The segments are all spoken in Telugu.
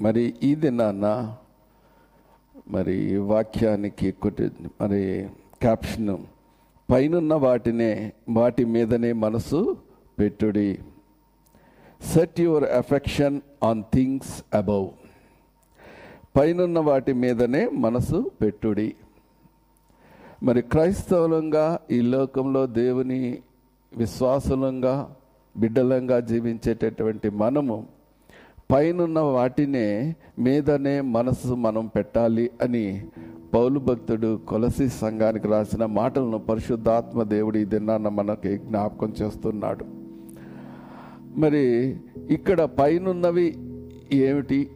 మరి ఈ దినాన్న మరి వాక్యానికి కొట్టి మరి క్యాప్షన్ పైనున్న వాటినే వాటి మీదనే మనసు పెట్టుడి. Set your affection on things above పైనున్న వాటి మీదనే మనసు పెట్టుడి. మరి క్రైస్తవులంగా ఈ లోకంలో దేవుని విశ్వాసులంగా బిడ్డలంగా జీవించేటటువంటి మనము పైనున్న వాటినే మీదనే మనసు మనం పెట్టాలి అని పౌలు భక్తుడు కొలసి సంఘానికి రాసిన మాటలను పరిశుద్ధాత్మ దేవుడు ఈ దినాన్న మనకి జ్ఞాపకం చేస్తున్నాడు. మరి ఇక్కడ పైనున్నవి ఏమిటి?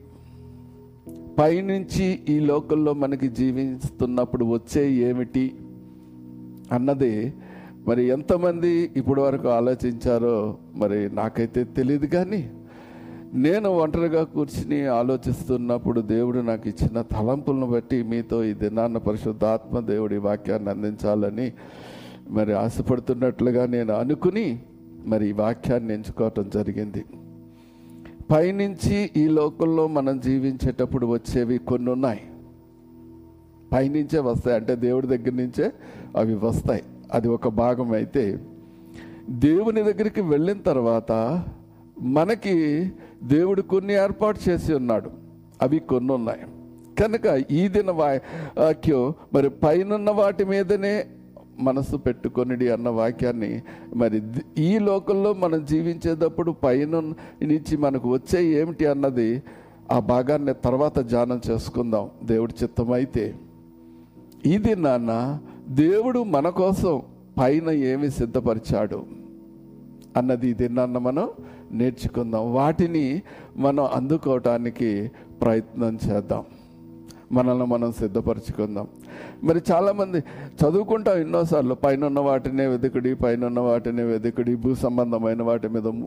పైనుంచి ఈ లోకంలో మనకి జీవిస్తున్నప్పుడు వచ్చే ఏమిటి అన్నది మరి ఎంతమంది ఇప్పటి వరకు ఆలోచించారో మరి నాకైతే తెలియదు కానీ నేను ఒంటరిగా కూర్చుని ఆలోచిస్తున్నప్పుడు దేవుడు నాకు ఇచ్చిన తలంపులను బట్టి మీతో ఈ దినాన్న పరిశుద్ధాత్మ దేవుడి వాక్యాన్ని అందించాలని మరి ఆశపడుతున్నట్లుగా నేను అనుకుని మరి ఈ వాక్యాన్ని ఎంచుకోవటం జరిగింది. పైనుంచి ఈ లోకంలో మనం జీవించేటప్పుడు వచ్చేవి కొన్ని ఉన్నాయి పైనుంచే వస్తాయి. అంటే దేవుడి దగ్గర నుంచే అవి వస్తాయి. అది ఒక భాగం అయితే దేవుని దగ్గరికి వెళ్ళిన తర్వాత మనకి దేవుడు కొన్ని ఏర్పాటు చేసి ఉన్నాడు. అవి కొన్ని ఉన్నాయి కనుక ఈ దిన వాక్యం మరి పైనున్న వాటి మీదనే మనసు పెట్టుకొనిడి అన్న వాక్యాన్ని మరి ఈ లోకంలో మనం జీవించేటప్పుడు పైన నుంచి మనకు వచ్చే ఏమిటి అన్నది ఆ భాగాన్ని తర్వాత ధ్యానం చేసుకుందాం. దేవుడి చిత్తమైతే ఇది నాన్న దేవుడు మన కోసం పైన ఏమి సిద్ధపరిచాడు అన్నది ఇది నాన్న మనం నేర్చుకుందాం. వాటిని మనం అందుకోవటానికి ప్రయత్నం చేద్దాం. మనల్ని మనం సిద్ధపరచుకుందాం. మరి చాలామంది చదువుకుంటాం ఎన్నోసార్లు. పైన ఉన్న వాటినే వెతుకుడి పైన ఉన్న వాటినే వెతుకుడి భూ సంబంధమైన వాటి మీద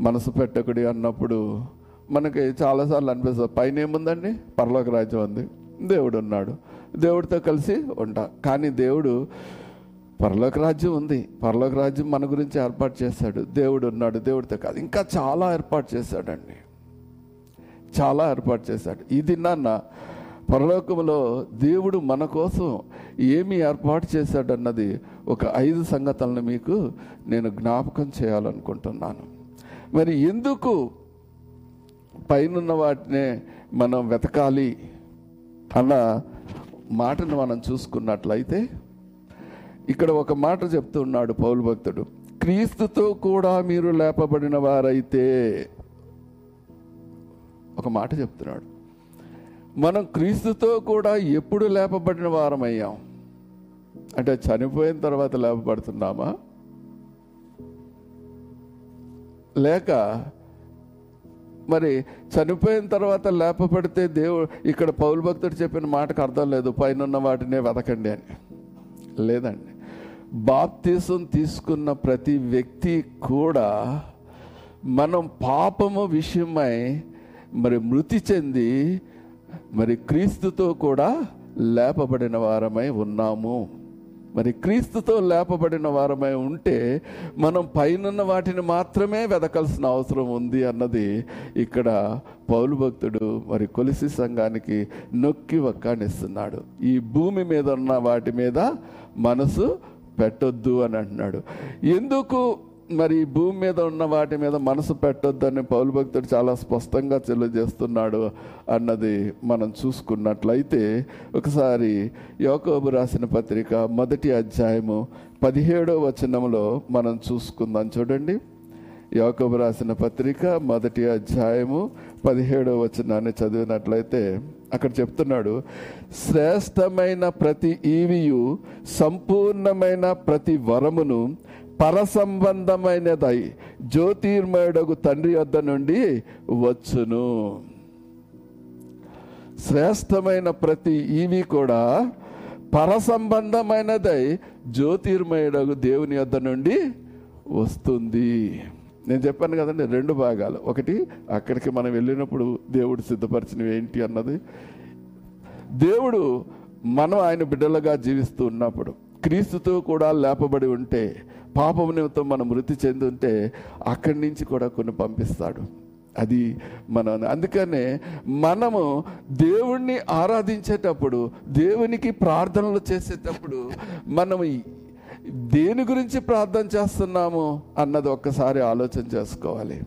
మనసు పెట్టకుడి అన్నప్పుడు మనకి చాలాసార్లు అనిపిస్తుంది పైన ఏముందండి పరలోక రాజ్యం ఉంది. దేవుడు ఉన్నాడు దేవుడితో కలిసి ఉంటా. కానీ దేవుడు పరలోక రాజ్యం ఉంది. పరలోక రాజ్యం మన గురించి ఏర్పాటు చేశాడు. దేవుడు ఉన్నాడు. దేవుడితో కాదు. ఇంకా చాలా ఏర్పాటు చేశాడండి. చాలా ఏర్పాటు చేశాడు. ఇది నాన్న పరలోకంలో దేవుడు మన కోసం ఏమి ఏర్పాటు చేశాడన్నది ఒక ఐదు సంగతులను మీకు నేను జ్ఞాపకం చేయాలనుకుంటున్నాను. మరి ఎందుకు పైనున్న వాటినే మనం వెతకాలి అన్న మాటను మనం చూసుకున్నట్లయితే ఇక్కడ ఒక మాట చెప్తున్నాడు పౌలు భక్తుడు. క్రీస్తుతో కూడా మీరు లేపబడిన వారైతే ఒక మాట చెప్తున్నాడు. మనం క్రీస్తుతో కూడా ఎప్పుడు లేపబడిన వారమయ్యాం? అంటే చనిపోయిన తర్వాత లేపబడుతున్నామా? లేక మరి చనిపోయిన తర్వాత లేపబడితే దేవుడు ఇక్కడ పౌలు భక్తుడు చెప్పిన మాటకు అర్థం లేదు పైన ఉన్న వాటినే వెతకండి అని. లేదండి. బాప్తీసం తీసుకున్న ప్రతి వ్యక్తి కూడా మనం పాపము విషయమై మరి మృతి చెంది మరి క్రీస్తుతో కూడా లేపబడిన వారమై ఉన్నాము. మరి క్రీస్తుతో లేపబడిన వారమై ఉంటే మనం పైనున్న వాటిని మాత్రమే వెదకాల్సిన అవసరం ఉంది అన్నది ఇక్కడ పౌలు భక్తుడు మరి కొలిసి సంఘానికి నొక్కి వక్కానిస్తున్నాడు ఈ భూమి మీద ఉన్న వాటి మీద మనసు పెట్టొద్దు అని అంటున్నాడు. ఎందుకు మరి భూమి మీద ఉన్న వాటి మీద మనసు పెట్టొద్దని పౌలు భక్తుడు చాలా స్పష్టంగా తెలియజేస్తున్నాడు అన్నది మనం చూసుకున్నట్లయితే ఒకసారి యోకోబు రాసిన పత్రిక మొదటి అధ్యాయము పదిహేడో వచనంలో మనం చూసుకుందాం. చూడండి. యోకోబు రాసిన పత్రిక మొదటి అధ్యాయము పదిహేడో వచనాన్ని చదివినట్లయితే అక్కడ చెప్తున్నాడు శ్రేష్టమైన ప్రతి ఈవియు సంపూర్ణమైన ప్రతి వరమును పరసంబంధమైనదై జ్యోతిర్మయుడగు తండ్రి వద్ద నుండి వచ్చును. శ్రేష్టమైన ప్రతి ఈవి కూడా పరసంబంధమైనదై జ్యోతిర్మయుడగు దేవుని వద్ద నుండి వస్తుంది. నేను చెప్పాను కదండి రెండు భాగాలు. ఒకటి అక్కడికి మనం వెళ్ళినప్పుడు దేవుడు సిద్ధపరిచినవి ఏంటి అన్నది. దేవుడు మనం ఆయన బిడ్డలుగా జీవిస్తూ ఉన్నప్పుడు క్రీస్తుతో కూడా లేపబడి ఉంటే పాపం నిమిత్తం మనం మృతి చెంది ఉంటే అక్కడి నుంచి కూడా కొన్ని పంపిస్తాడు. అది మన అందుకనే మనము దేవుణ్ణి ఆరాధించేటప్పుడు దేవునికి ప్రార్థనలు చేసేటప్పుడు మనం దేని గురించి ప్రార్థన చేస్తున్నాము అన్నది ఒక్కసారి ఆలోచన చేసుకోవాలి.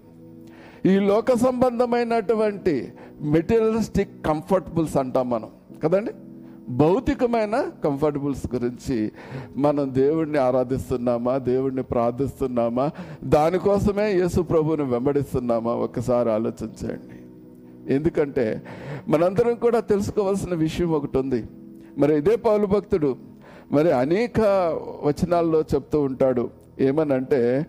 ఈ లోక సంబంధమైనటువంటి మెటీరియలిస్టిక్ కంఫర్టబుల్స్ అంటాం మనం కదండి? భౌతికమైన కంఫర్టబుల్స్ గురించి మనం దేవుణ్ణి ఆరాధిస్తున్నామా దేవుణ్ణి ప్రార్థిస్తున్నామా దానికోసమే యేసు ప్రభుని వెంబడిస్తున్నామా ఒక్కసారి ఆలోచించండి ఎందుకంటే మనందరం కూడా తెలుసుకోవాల్సిన విషయం ఒకటి ఉంది. మరి ఇదే పౌలు భక్తుడు మరి అనేక వచనాల్లో చెప్తూ ఉంటాడు. ఏమనంటే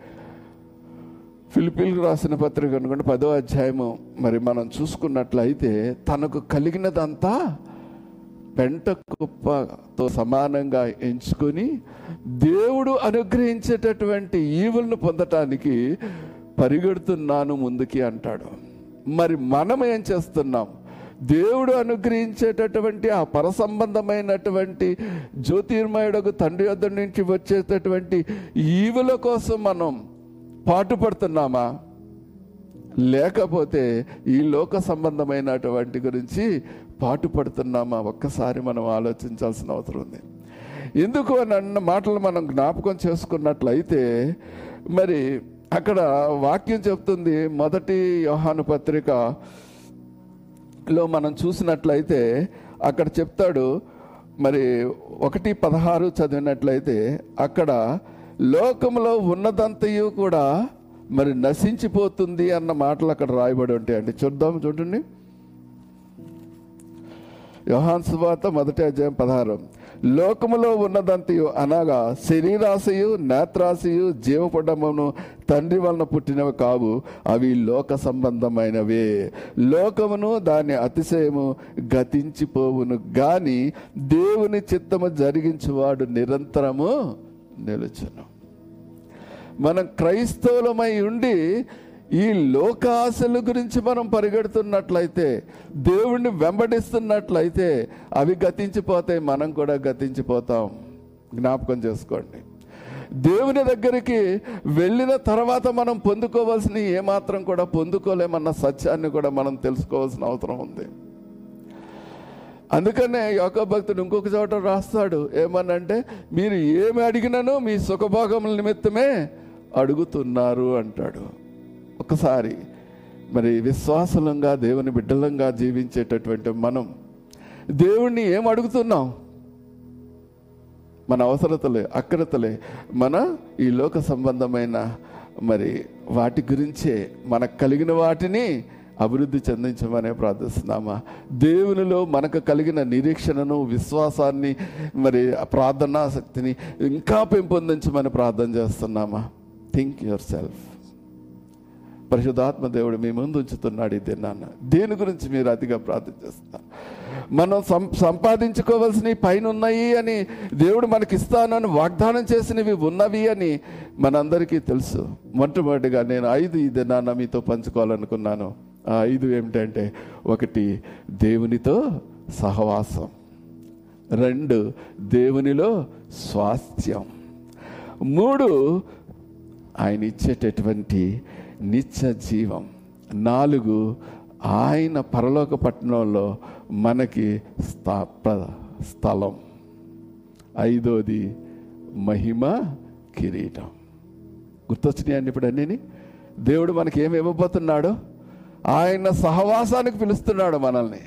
ఫిలిపిల్కి రాసిన పత్రిక అనుకుంటే పదో అధ్యాయము. మరి మనం చూసుకున్నట్లయితే తనకు కలిగినదంతా పెంట కుప్పతో సమానంగా ఎంచుకొని దేవుడు అనుగ్రహించేటటువంటి ఈవులను పొందటానికి పరిగెడుతున్నాను ముందుకి అంటాడు. మరి మనం ఏం చేస్తున్నాం? దేవుడు అనుగ్రహించేటటువంటి ఆ పరసంబంధమైనటువంటి జ్యోతిర్మయుడకు తండ్రి వద్ద నుంచి వచ్చేటటువంటి ఈవుల కోసం మనం పాటుపడుతున్నామా లేకపోతే ఈ లోక సంబంధమైనటువంటి గురించి పాటుపడుతున్నామా ఒక్కసారి మనం ఆలోచించాల్సిన అవసరం ఉంది. ఎందుకు అని అన్న మాటలు మనం జ్ఞాపకం చేసుకున్నట్లయితే మరి అక్కడ వాక్యం చెప్తుంది మొదటి యోహాను పత్రిక లో మనం చూసినట్లయితే అక్కడ చెప్తాడు మరి ఒకటి పదహారు చదివినట్లయితే అక్కడ లోకంలో ఉన్నదంతయు కూడా మరి నశించిపోతుంది అన్న మాటలు అక్కడ రాయబడి ఉంటాయండి. చూద్దాం చూడండి. యోహాన్ సువార్త మొదటి అధ్యాయం పదహారు. లోకములో ఉన్నదంతయు అనగా శరీరాశయు నేత్రాశయు జీవపడమును తండ్రి వలన పుట్టినవి కావు. అవి లోక సంబంధమైనవే. లోకమును దాని అతిశయము గతించిపోవును. గాని దేవుని చిత్తము జరిగించువాడు నిరంతరము నిలుచును. మనం క్రైస్తవులమై ఉండి ఈ లోకాశల గురించి మనం పరిగెడుతున్నట్లయితే దేవుణ్ణి వెంబడిస్తున్నట్లయితే అవి గతించిపోతాయి మనం కూడా గతించిపోతాం. జ్ఞాపకం చేసుకోండి. దేవుని దగ్గరికి వెళ్ళిన తర్వాత మనం పొందుకోవాల్సిన ఏమాత్రం కూడా పొందుకోలేమన్న సత్యాన్ని కూడా మనం తెలుసుకోవాల్సిన అవసరం ఉంది. అందుకనే యోగ భక్తుడు ఇంకొక చోట రాస్తాడు. ఏమనంటే మీరు ఏమి అడిగినను మీ సుఖభోగముల నిమిత్తమే అడుగుతున్నారు అంటాడు. ఒకసారి మరి విశ్వాసలంగా దేవుని బిడ్డలంగా జీవించేటటువంటి మనం దేవుణ్ణి ఏం అడుగుతున్నాం? మన అవసరతలే అక్రతలే మన ఈ లోక సంబంధమైన మరి వాటి గురించే మనకు కలిగిన వాటిని అభివృద్ధి చెందించమనే ప్రార్థిస్తున్నామా? దేవునిలో మనకు కలిగిన నిరీక్షణను విశ్వాసాన్ని మరి ప్రార్థనా శక్తిని ఇంకా పెంపొందించమని ప్రార్థన చేస్తున్నామా? థింక్ యువర్ సెల్ఫ్ పరిశుధాత్మ దేవుడు మీ ముందు ఉంచుతున్నాడు ఇది నాన్న దేని గురించి మీరు అతిగా ప్రార్థన చేస్తున్నారు? మనం సం సంపాదించుకోవాల్సినవి పైన ఉన్నాయి అని దేవుడు మనకి ఇస్తానని వాగ్దానం చేసినవి ఉన్నవి అని మనందరికీ తెలుసు. మొట్టమొదటిగా నేను ఐదు ఇది నాన్న మీతో పంచుకోవాలనుకున్నాను. ఆ ఐదు ఏమిటంటే ఒకటి దేవునితో సహవాసం. రెండు దేవునిలో స్వాస్థ్యం. మూడు ఆయన ఇచ్చేటటువంటి నిత్య జీవం. నాలుగు ఆయన పరలోక పట్టణంలో మనకి స్థలం. ఐదోది మహిమ కిరీటం. గుర్తొచ్చినాయండి ఇప్పుడు అన్నీ దేవుడు మనకి ఏమి ఇవ్వబోతున్నాడు? ఆయన సహవాసానికి పిలుస్తున్నాడు మనల్ని.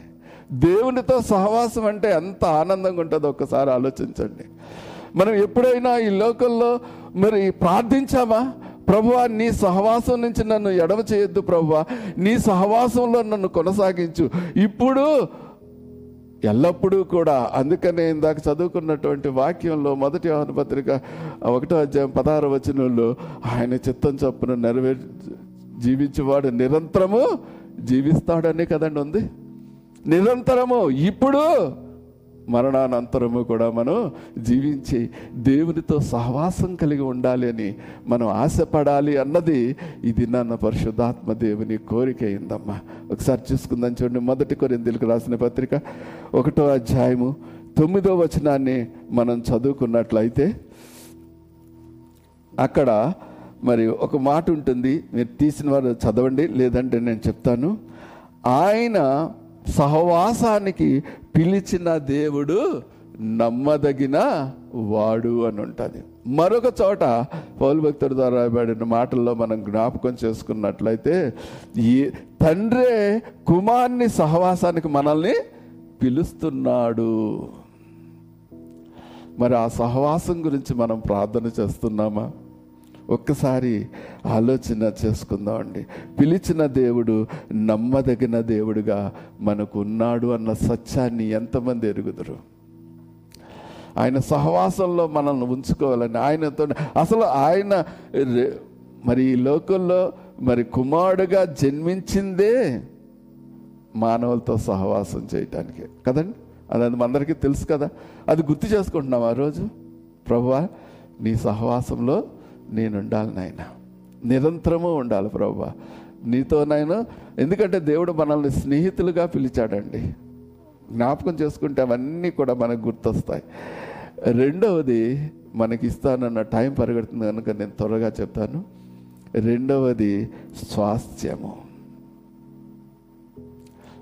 దేవునితో సహవాసం అంటే ఎంత ఆనందంగా ఉంటుందో ఒక్కసారి ఆలోచించండి. మనం ఎప్పుడైనా ఈ లోకంలో మరి ప్రార్థించామా? ప్రభువా నీ సహవాసం నుంచి నన్ను ఎడవ చేయొద్దు ప్రభువా. నీ సహవాసంలో నన్ను కొనసాగించు. ఇప్పుడు ఎల్లప్పుడూ కూడా అందుకనే ఇందాక చదువుకున్నటువంటి వాక్యంలో మొదటి యోహాను పత్రిక ఒకటో అధ్యాయం పదహారు వచనంలో ఆయన చిత్తం చొప్పున నెరవేర్ జీవించేవాడు నిరంతరము జీవిస్తాడని కదండి ఉంది? నిరంతరము ఇప్పుడు మరణానంతరము కూడా మనం జీవించి దేవునితో సహవాసం కలిగి ఉండాలి అని మనం ఆశపడాలి అన్నది ఇది నన్న పరిశుద్ధాత్మ దేవుని కోరిక అయిందమ్మా. ఒకసారి చూసుకుందాం చూడండి. మొదటి కొరిందులకు రాసిన పత్రిక ఒకటో అధ్యాయము తొమ్మిదో వచనాన్ని మనం చదువుకున్నట్లయితే అక్కడ మరి ఒక మాట ఉంటుంది. మీరు తీసిన వారు చదవండి లేదంటే నేను చెప్తాను. ఆయన సహవాసానికి పిలిచిన దేవుడు నమ్మదగిన వాడు అని ఉంటుంది. మరొక చోట పౌలు భక్తుడి ద్వారా రాయబడిన మాటల్లో మనం జ్ఞాపకం చేసుకున్నట్లయితే ఈ తండ్రే కుమార్ని సహవాసానికి మనల్ని పిలుస్తున్నాడు. మరి ఆ సహవాసం గురించి మనం ప్రార్థన చేస్తున్నామా? ఒక్కసారి ఆలోచన చేసుకుందాం అండి. పిలిచిన దేవుడు నమ్మదగిన దేవుడుగా మనకు ఉన్నాడు అన్న సత్యాన్ని ఎంతమంది ఎరుగుదరు? ఆయన సహవాసంలో మనల్ని ఉంచుకోవాలని ఆయనతో అసలు ఆయన మరి ఈ లోకంలో మరి కుమారుడుగా జన్మించిందే మానవులతో సహవాసం చేయటానికి. కదండి? అది మనందరికీ తెలుసు కదా. అది గుర్తు చేసుకుంటున్నాం ఆ రోజు. ప్రభువా నీ సహవాసంలో నేను ఉండాలి నాయన. నిరంతరము ఉండాలి ప్రభా. నీతో నాయన ఎందుకంటే దేవుడు మనల్ని స్నేహితులుగా పిలిచాడండి. జ్ఞాపకం చేసుకుంటే అవన్నీ కూడా మనకు గుర్తొస్తాయి. రెండవది మనకి ఇస్తానన్న టైం పరిగెడుతుంది కనుక నేను త్వరగా చెప్తాను. రెండవది స్వాస్థ్యము.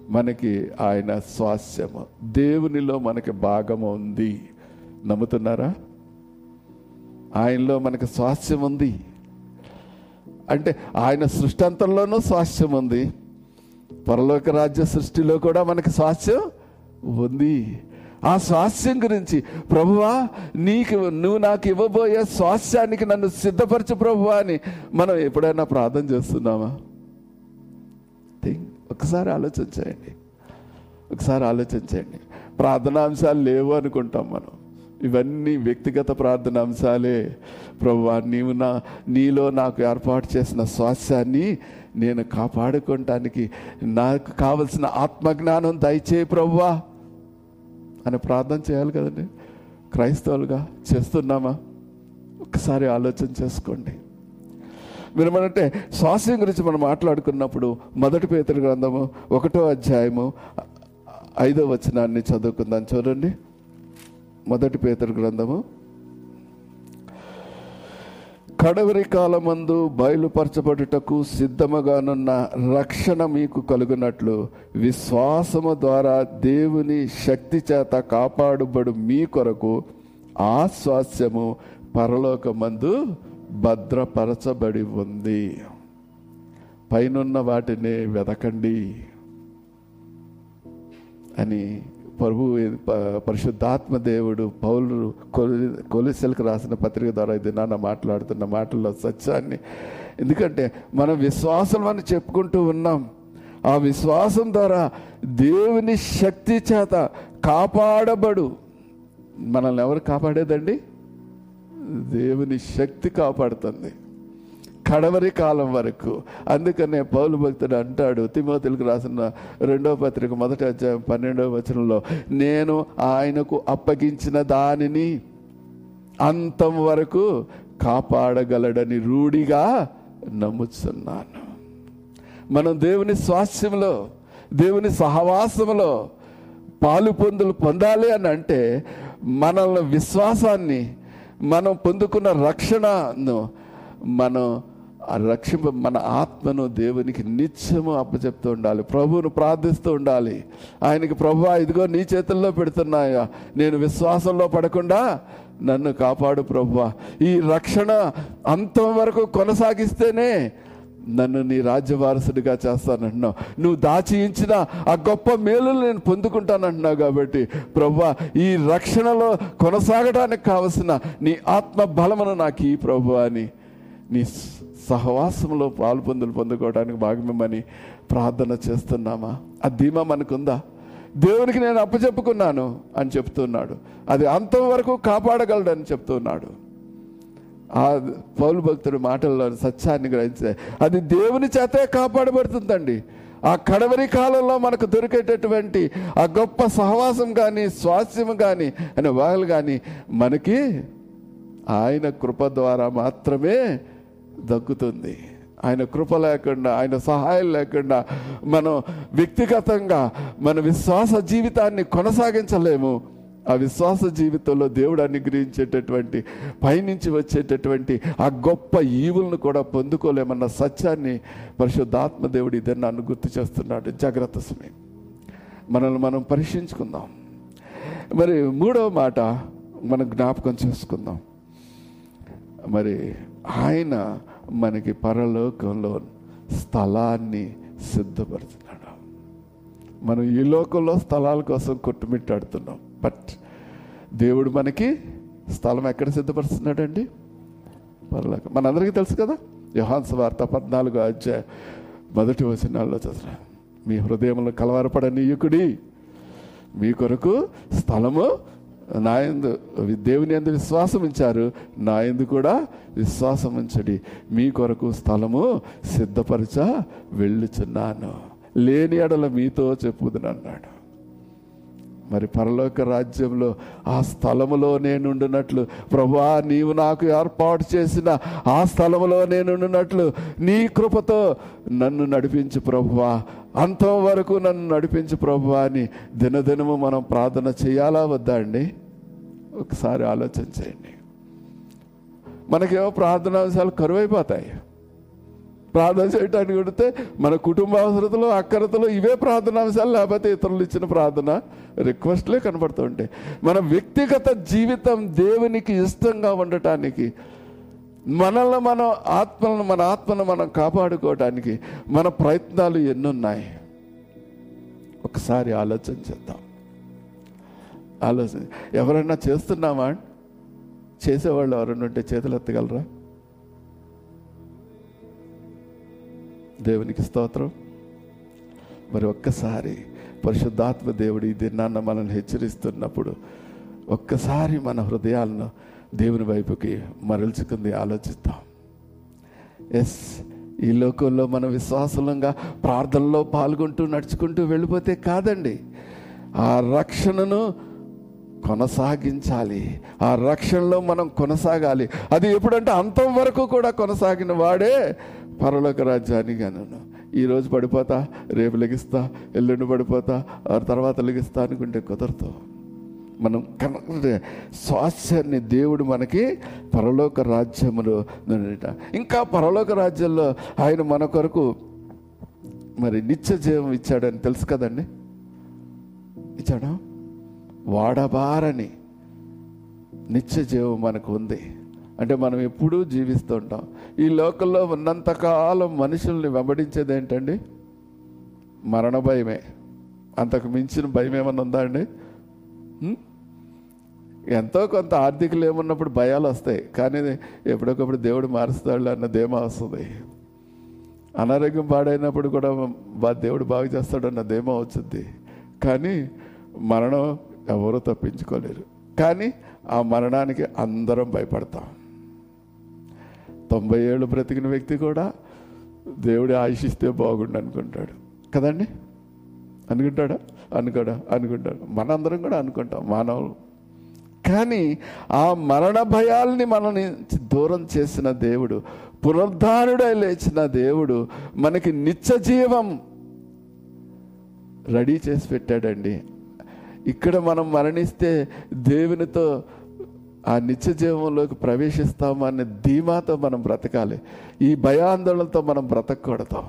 మనకి ఆయన స్వాస్థ్యము. దేవునిలో మనకి భాగము ఉంది. నమ్ముతున్నారా? ఆయనలో మనకు స్వాస్థ్యం ఉంది. అంటే ఆయన సృష్టాంతంలోనూ స్వాస్థ్యం ఉంది. పరలోక రాజ్య సృష్టిలో కూడా మనకి స్వాస్థ్యం ఉంది. ఆ స్వాస్థ్యం గురించి ప్రభువా నీకు నువ్వు నాకు ఇవ్వబోయే స్వాస్థ్యానికి నన్ను సిద్ధపరచు ప్రభువా అని మనం ఎప్పుడైనా ప్రార్థన చేస్తున్నామా? థింక్ ఒకసారి ఆలోచించండి ఒకసారి ఆలోచించండి ప్రార్థనాంశాలు లేవు అనుకుంటాం మనం. ఇవన్నీ వ్యక్తిగత ప్రార్థన అంశాలే. ప్రభువా నీవు నా నీలో నాకు ఏర్పాటు చేసిన స్వాస్యాన్ని నేను కాపాడుకోవటానికి నాకు కావలసిన ఆత్మజ్ఞానం దయచేయి ప్రభువా అని ప్రార్థన చేయాలి కదండి. క్రైస్తవులుగా చేస్తున్నామా? ఒకసారి ఆలోచన చేసుకోండి. మీరు ఏమంటే స్వాస్యం గురించి మనం మాట్లాడుకున్నప్పుడు మొదటి పేతురు గ్రంథము ఒకటో అధ్యాయము ఐదో వచనాన్ని చదువుకుందాం. చూడండి. మొదటి పేతురు గ్రంథము. కడవరి కాలమందు బయలుపరచబడుటకు సిద్ధముగానున్న రక్షణ మీకు కలుగునట్లు విశ్వాసము ద్వారా దేవుని శక్తి చేత కాపాడుబడు మీ కొరకు ఆ స్వాస్యము పరలోకమందు భద్రపరచబడి ఉంది. పైనున్న వాటిని వెదకండి అని ప్రభు పరిశుద్ధాత్మ దేవుడు పౌలు కొలి కొలిసెలకు రాసిన పత్రిక ద్వారా ఇది నాన్న మాట్లాడుతున్న మాటల్లో సత్యాన్ని. ఎందుకంటే మనం విశ్వాసం అని చెప్పుకుంటూ ఉన్నాం. ఆ విశ్వాసం ద్వారా దేవుని శక్తి చేత కాపాడబడు. మనల్ని ఎవరు కాపాడేదండి? దేవుని శక్తి కాపాడుతుంది. కడవరి కాలం వరకు. అందుకనే పౌలు భక్తుడు అంటాడు తిమోతులకు రాసిన రెండవ పత్రిక మొదటి అధ్యాయం పన్నెండవ వచనంలో నేను ఆయనకు అప్పగించిన దానిని అంతం వరకు కాపాడగలడని రూఢిగా నమ్ముతున్నాను మనం దేవుని స్వాస్థ్యంలో దేవుని సహవాసంలో పాలు పొందులు పొందాలి అని అంటే మనల్ని విశ్వాసాన్ని మనం పొందుకున్న రక్షణను మనం రక్షింప మన ఆత్మను దేవునికి నిత్యము అప్పచెప్తూ ఉండాలి. ప్రభువును ప్రార్థిస్తూ ఉండాలి. ఆయనకి ప్రభు ఇదిగో నీ చేతుల్లో పెడుతున్నాయా. నేను విశ్వాసంలో పడకుండా నన్ను కాపాడు ప్రభువా ఈ రక్షణ అంతం వరకు కొనసాగిస్తేనే నన్ను నీ రాజ్య వారసుడిగా చేస్తానంటున్నావు. నువ్వు దాచియించిన ఆ గొప్ప మేలులు నేను పొందుకుంటానంటున్నావు కాబట్టి ప్రభా ఈ రక్షణలో కొనసాగడానికి కావలసిన నీ ఆత్మ బలమును నాకు ఈ ప్రభు అని నీ సహవాసంలో పాలు పొందులు పొందుకోవడానికి భాగమని ప్రార్థన చేస్తున్నామా? ఆ ధీమా మనకుందా? దేవునికి నేను అప్పచెప్పుకున్నాను అని చెప్తున్నాడు. అది అంతవరకు కాపాడగలడు కాపాడగలడని చెప్తున్నాడు. ఆ పౌలు భక్తుడి మాటల్లో సత్యాన్ని గ్రహించే అది దేవుని చేతే కాపాడబడుతుందండి. ఆ కడవరి కాలంలో మనకు దొరికేటటువంటి ఆ గొప్ప సహవాసం కానీ స్వాస్థ్యం కానీ అనే వాళ్ళు కానీ మనకి ఆయన కృప ద్వారా మాత్రమే దక్కుతుంది. ఆయన కృప లేకుండా ఆయన సహాయం లేకుండా మనం వ్యక్తిగతంగా మన విశ్వాస జీవితాన్ని కొనసాగించలేము. ఆ విశ్వాస జీవితంలో దేవుడు అనుగ్రహించేటటువంటి పైనుంచి వచ్చేటటువంటి ఆ గొప్ప ఈవులను కూడా పొందుకోలేమన్న సత్యాన్ని పరిశుద్ధాత్మ దేవుడు ఇదే నన్ను గుర్తు చేస్తున్నాడు. జాగ్రత్త సమయం మనల్ని మనం పరీక్షించుకుందాం. మరి మూడవ మాట మనం జ్ఞాపకం చేసుకుందాం. మరి ఆయన మనకి పరలోకంలో స్థలాన్ని సిద్ధపడుతున్నాడు మనం ఈ లోకంలో స్థలాల కోసం కొట్టుమిట్టాడుతున్నాం. బట్ దేవుడు మనకి స్థలం ఎక్కడ సిద్ధపరుస్తున్నాడండి? పరలోకం. మనందరికీ తెలుసు కదా? యోహాన్స్ వార్త పద్నాలుగు అధ్యాయ మొదటి వచనాల్లో చదువు మీ హృదయంలో కలవరపడనీయుకుడి. మీ కొరకు స్థలము నాయందు దేవుని ఎందు విశ్వాసం ఉంచారు. నాయందు కూడా విశ్వాసం ఉంచడి. మీ కొరకు స్థలము సిద్ధపరచ వెళ్ళుచున్నాను. లేని ఎడల మీతో చెప్పుదని అన్నాడు మరి పరలోక రాజ్యంలో ఆ స్థలములో నేనుండునట్లు ప్రభా నీవు నాకు ఏర్పాటు చేసిన ఆ స్థలములో నేనుండునట్లు నీ కృపతో నన్ను నడిపించు ప్రభువా. అంతం వరకు నన్ను నడిపించు ప్రభువా అని దినదినము మనం ప్రార్థన చేయాలా వద్దా అండి? ఒకసారి ఆలోచన చేయండి. మనకేమో ప్రార్థనాంశాలు కరువైపోతాయి. ప్రార్థన చేయడానికి కొడితే మన కుటుంబ అవసరతలు అక్కరతలు ఇవే ప్రార్థనాంశాలు లేకపోతే ఇతరులు ఇచ్చిన ప్రార్థన రిక్వెస్ట్లే కనబడుతూ ఉంటాయి. మన వ్యక్తిగత జీవితం దేవునికి ఇష్టంగా ఉండటానికి మనల్ని మనం ఆత్మలను మన ఆత్మను మనం కాపాడుకోవటానికి మన ప్రయత్నాలు ఎన్నున్నాయి? ఒకసారి ఆలోచన చేద్దాం. ఆలోచన ఎవరైనా చేస్తున్నామా చేసేవాళ్ళు ఎవరైనా ఉంటే చేతులు ఎత్తగలరా? దేవునికి స్తోత్రం. మరి ఒక్కసారి పరిశుద్ధాత్మ దేవుడు ఈ దినాన్న మనల్ని హెచ్చరిస్తున్నప్పుడు ఒక్కసారి మన హృదయాలను దేవుని వైపుకి మరల్చుకుంది ఆలోచిద్దాం. ఎస్ ఈ లోకంలో మన విశ్వాసంగా ప్రార్థనలో పాల్గొంటూ నడుచుకుంటూ వెళ్ళిపోతే కాదండి. ఆ రక్షణను కొనసాగించాలి. ఆ రక్షణలో మనం కొనసాగాలి. అది ఎప్పుడంటే అంతం వరకు కూడా కొనసాగిన వాడే పరలోక రాజ్యాన్ని గనను. ఈరోజు పడిపోతా రేపు లెగిస్తా ఎల్లుండి పడిపోతా ఆ తర్వాత లెగిస్తా అనుకుంటే కుదరదు. మనం కన స్వాస్థ్యాన్ని దేవుడు మనకి పరలోక రాజ్యములో ఇంకా పరలోక రాజ్యంలో ఆయన మన కొరకు మరి నిత్య జీవం ఇచ్చాడని తెలుసు కదండి? ఇచ్చాడా? వాడబారని నిత్య జీవం మనకు ఉంది. అంటే మనం ఎప్పుడూ జీవిస్తూ ఉంటాం. ఈ లోకంలో ఉన్నంతకాలం మనుషుల్ని వెంబడించేది ఏంటండి? మరణ భయమే. అంతకు మించిన భయం ఏమన్నా ఉందా అండి? ఎంతో కొంత ఆర్థికలు ఏమున్నప్పుడు భయాలు వస్తాయి. కానీ ఎప్పటికప్పుడు దేవుడు మారుస్తాడు అన్న ధీమా వస్తుంది. అనారోగ్యం పాడైనప్పుడు కూడా దేవుడు బాగు చేస్తాడు అన్న ధీమా వచ్చింది. కానీ మరణం ఎవరూ తప్పించుకోలేరు. కానీ ఆ మరణానికి అందరం భయపడతాం. తొంభై ఏళ్ళు బ్రతికిన వ్యక్తి కూడా దేవుడు ఆయుషిస్తే బాగుండు అనుకుంటాడు. కదండి? అనుకుంటాడా? అనుకోడా? అనుకుంటాడు. మనందరం కూడా అనుకుంటాం. మానవులు కానీ ఆ మరణ భయాల్ని మనని దూరం చేసిన దేవుడు పునరుద్ధానుడై లేచిన దేవుడు మనకి నిత్య జీవం రెడీ చేసి పెట్టాడండి. ఇక్కడ మనం మరణిస్తే దేవునితో ఆ నిత్య జీవంలోకి ప్రవేశిస్తామనే ధీమాతో మనం బ్రతకాలి. ఈ భయాందోళనతో మనం బ్రతకూడదు.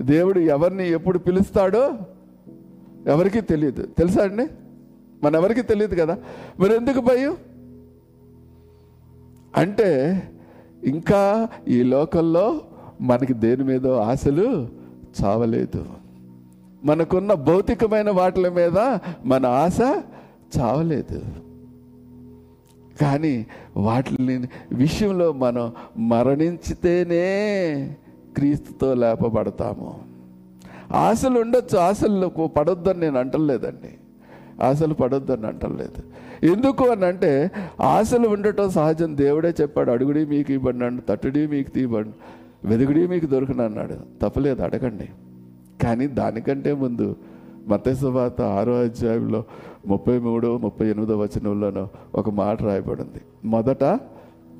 దేవుడు ఎవరిని ఎప్పుడు పిలుస్తాడో ఎవరికీ తెలియదు. తెలుసా అండి? మనెవరికి తెలియదు కదా. మరి ఎందుకు భయం? అంటే ఇంకా ఈ లోకంలో మనకి దేని మీద ఆశలు చావలేదు. మనకున్న భౌతికమైన వాటిల మీద మన ఆశ చావలేదు. కానీ వాటిని విషయంలో మనం మరణించితేనే క్రీస్తుతో లేపబడతాము. ఆశలు ఉండొచ్చు ఆశలు పడొద్దని నేను అంటలేదండి. ఆశలు పడొద్దని అంటలేదు ఎందుకు అని అంటే ఆశలు ఉండటం సహజం. దేవుడే చెప్పాడు అడుగుడి మీకు ఇవ్వండి తట్టుడి మీకు తీయబండి వెదుగుడి మీకు దొరకను అన్నాడు. తప్పలేదు అడగండి. కానీ దానికంటే ముందు మతేశ్వాత ఆరో అధ్యాయంలో ముప్పై మూడు ముప్పై ఎనిమిదో వచనంలోనో ఒక మాట రాయబడింది. మొదట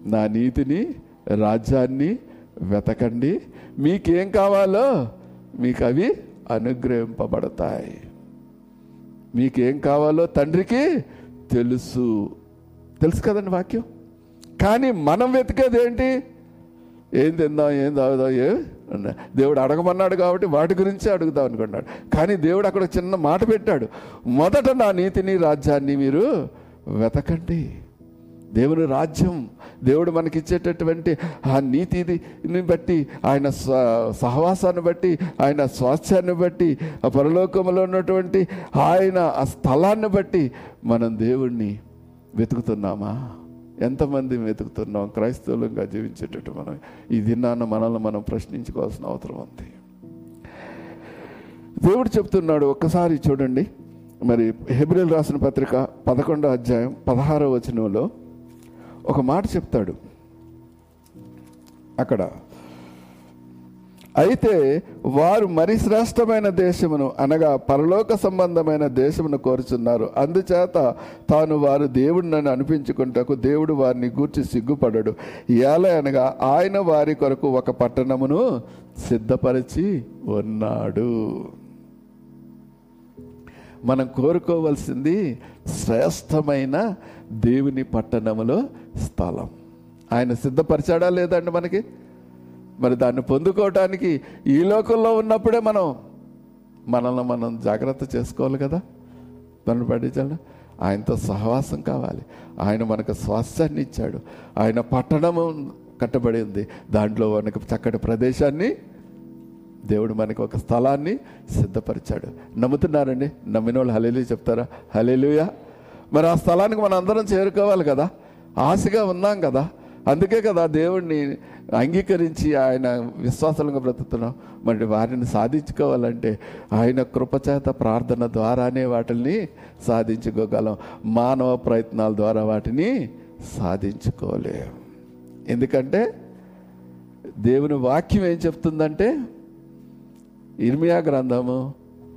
నా నీతిని రాజ్యాన్ని వెతకండి. మీకేం కావాలో మీకు అవి అనుగ్రహింపబడతాయి. మీకేం కావాలో తండ్రికి తెలుసు. తెలుసు కదండి వాక్యం? కానీ మనం వెతికేది ఏంటి? ఏం తిందాం ఏం తాగుదాం ఏ? దేవుడు అడగమన్నాడు కాబట్టి వాటి గురించే అడుగుదాం అనుకున్నాడు. కానీ దేవుడు అక్కడ చిన్న మాట పెట్టాడు. మొదట నా నీతిని రాజ్యాన్ని మీరు వెతకండి. దేవుని రాజ్యం దేవుడు మనకిచ్చేటటువంటి ఆ నీతిని బట్టి ఆయన సహవాసాన్ని బట్టి ఆయన స్వాస్థ్యాన్ని బట్టి ఆ పరలోకంలో ఉన్నటువంటి ఆయన ఆ స్థలాన్ని బట్టి మనం దేవుణ్ణి వెతుకుతున్నామా? ఎంతమంది వెతుకుతున్నాం? క్రైస్తవులంగా జీవించేటట్టు మనం ఈ దినాన్న మనల్ని మనం ప్రశ్నించుకోవాల్సిన అవసరం ఉంది. దేవుడు చెప్తున్నాడు ఒక్కసారి చూడండి. మరి హెబ్రిల్ రాసిన పత్రిక పదకొండో అధ్యాయం పదహారో వచనంలో ఒక మాట చెప్తాడు. అక్కడ అయితే వారు మరి శ్రేష్టమైన దేశమును అనగా పరలోక సంబంధమైన దేశమును కోరుచున్నారు. అందుచేత తాను వారు దేవుడిని అనిపించుకుంటకు దేవుడు వారిని గూర్చి సిగ్గుపడడు. ఎలా అనగా ఆయన వారి కొరకు ఒక పట్టణమును సిద్ధపరిచి ఉన్నాడు. మనం కోరుకోవలసింది శ్రేష్టమైన దేవుని పట్టణములో స్థలం. ఆయన సిద్ధపరిచాడా లేదండి మనకి? మరి దాన్ని పొందుకోవటానికి ఈ లోకంలో ఉన్నప్పుడే మనం మనల్ని మనం జాగ్రత్త చేసుకోవాలి కదా? పనులు పట్టించాలి ఆయనతో సహవాసం కావాలి. ఆయన మనకు స్వాస్థ్యాన్ని ఇచ్చాడు. ఆయన పట్టణము కట్టబడి ఉంది. దాంట్లో మనకు చక్కటి ప్రదేశాన్ని దేవుడు మనకు ఒక స్థలాన్ని సిద్ధపరిచాడు. నమ్ముతున్నారండి? నమ్మిన వాళ్ళు హలేలు చెప్తారా? హలేలుయా మరి ఆ స్థలానికి మనం అందరం చేరుకోవాలి కదా. ఆశగా ఉన్నాం కదా. అందుకే కదా దేవుణ్ణి అంగీకరించి ఆయన విశ్వాసాలుగా బ్రతుకుతున్నాం. మరి వారిని సాధించుకోవాలంటే ఆయన కృపచేత ప్రార్థన ద్వారానే వాటిని సాధించుకోగలం. మానవ ప్రయత్నాల ద్వారా వాటిని సాధించుకోలేము ఎందుకంటే దేవుని వాక్యం ఏం చెప్తుందంటే ఇర్మియా గ్రంథము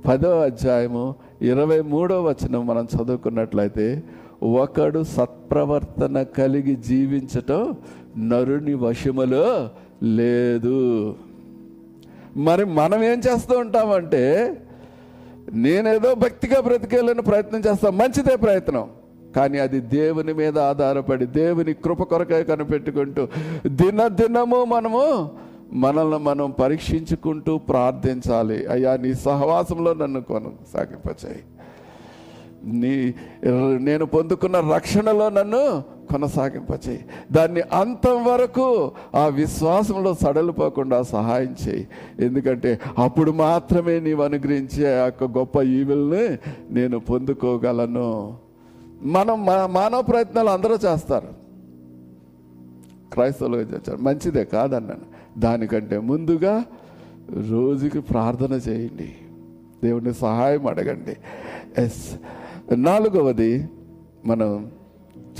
పదో అధ్యాయము ఇరవై మూడో వచనం మనం చదువుకున్నట్లయితే ఒకడు సత్ప్రవర్తన కలిగి జీవించటం నరుని వశములో లేదు. మరి మనం ఏం చేస్తూ ఉంటామంటే నేనేదో భక్తిగా బ్రతికేళ్ళని ప్రయత్నం చేస్తాం మంచిదే ప్రయత్నం. కానీ అది దేవుని మీద ఆధారపడి దేవుని కృప కొరకే కనిపెట్టుకుంటూ దినదినము మనము మనల్ని మనం పరీక్షించుకుంటూ ప్రార్థించాలి. అయ్యా నీ సహవాసంలో నన్ను కొనసాగింపచేయి నీ నేను పొందుకున్న రక్షణలో నన్ను కొనసాగింపచేయి. దాన్ని అంతం వరకు ఆ విశ్వాసంలో సడలిపోకుండా సహాయం చేయి. ఎందుకంటే అప్పుడు మాత్రమే నీవు అనుగ్రహించే ఆ యొక్క గొప్ప ఈవిల్ని నేను పొందుకోగలను. మనం మానవ ప్రయత్నాలు అందరూ చేస్తారు. క్రైస్తవులుగా చేస్తారు? మంచిదే కాదన్నాను. దానికంటే ముందుగా రోజుకి ప్రార్థన చేయండి. దేవుని సహాయం అడగండి. ఎస్ నాలుగవది మనం